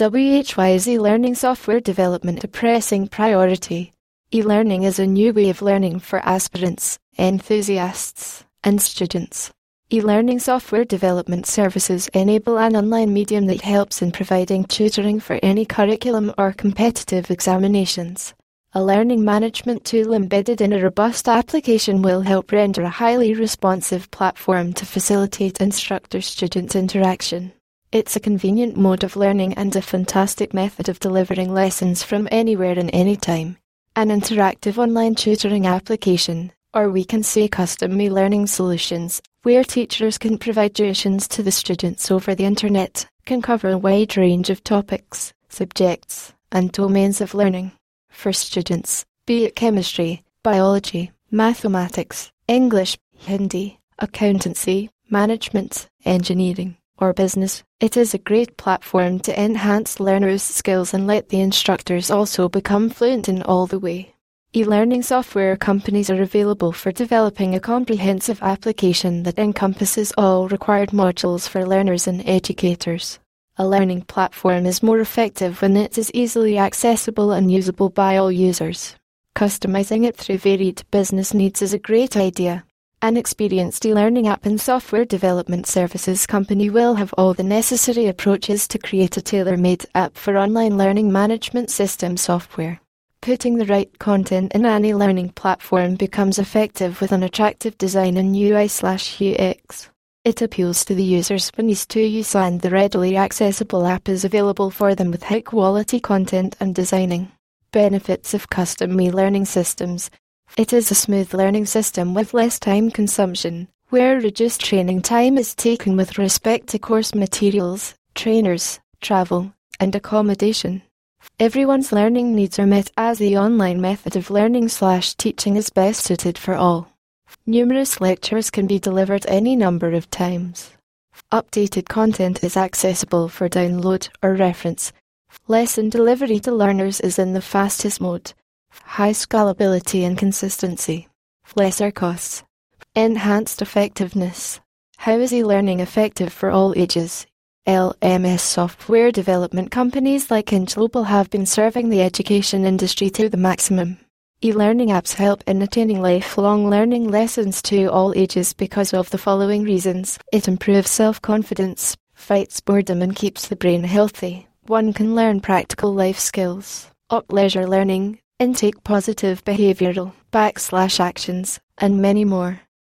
WHY is e-learning software development a pressing priority? E-learning is a new way of learning for aspirants, enthusiasts, and students. E-learning software development services enable an online medium that helps in providing tutoring for any curriculum or competitive examinations. A learning management tool embedded in a robust application will help render a highly responsive platform to facilitate instructor-student interaction. It's a convenient mode of learning and a fantastic method of delivering lessons from anywhere and anytime. An interactive online tutoring application, or we can say custom e-learning solutions, where teachers can provide tuitions to the students over the internet, can cover a wide range of topics, subjects, and domains of learning for students, be it chemistry, biology, mathematics, English, Hindi, accountancy, management, engineering, or business. It is a great platform to enhance learners' skills and let the instructors also become fluent in all the way. E-learning software companies are available for developing a comprehensive application that encompasses all required modules for learners and educators. A learning platform is more effective when it is easily accessible and usable by all users. Customizing it through varied business needs is a great idea. An experienced e-learning app and software development services company will have all the necessary approaches to create a tailor-made app for online learning management system software. Putting the right content in any learning platform becomes effective with an attractive design and UI/UX. It appeals to the users when used to use and the readily accessible app is available for them with high quality content and designing. Benefits of custom e-learning systems. It is a smooth learning system with less time consumption, where reduced training time is taken with respect to course materials, trainers, travel, and accommodation. Everyone's learning needs are met as the online method of learning slash teaching is best suited for all. Numerous lectures can be delivered any number of times. Updated content is accessible for download or reference. Lesson delivery to learners is in the fastest mode. High scalability and consistency. Lesser costs. Enhanced effectiveness. How is e-learning effective for all ages? LMS software development companies like Global have been serving the education industry to the maximum. E-learning apps help in attaining lifelong learning lessons to all ages because of the following reasons. It improves self-confidence, fights boredom and keeps the brain healthy. One can learn practical life skills, up leisure learning, intake positive behavioral, backslash actions, and many more.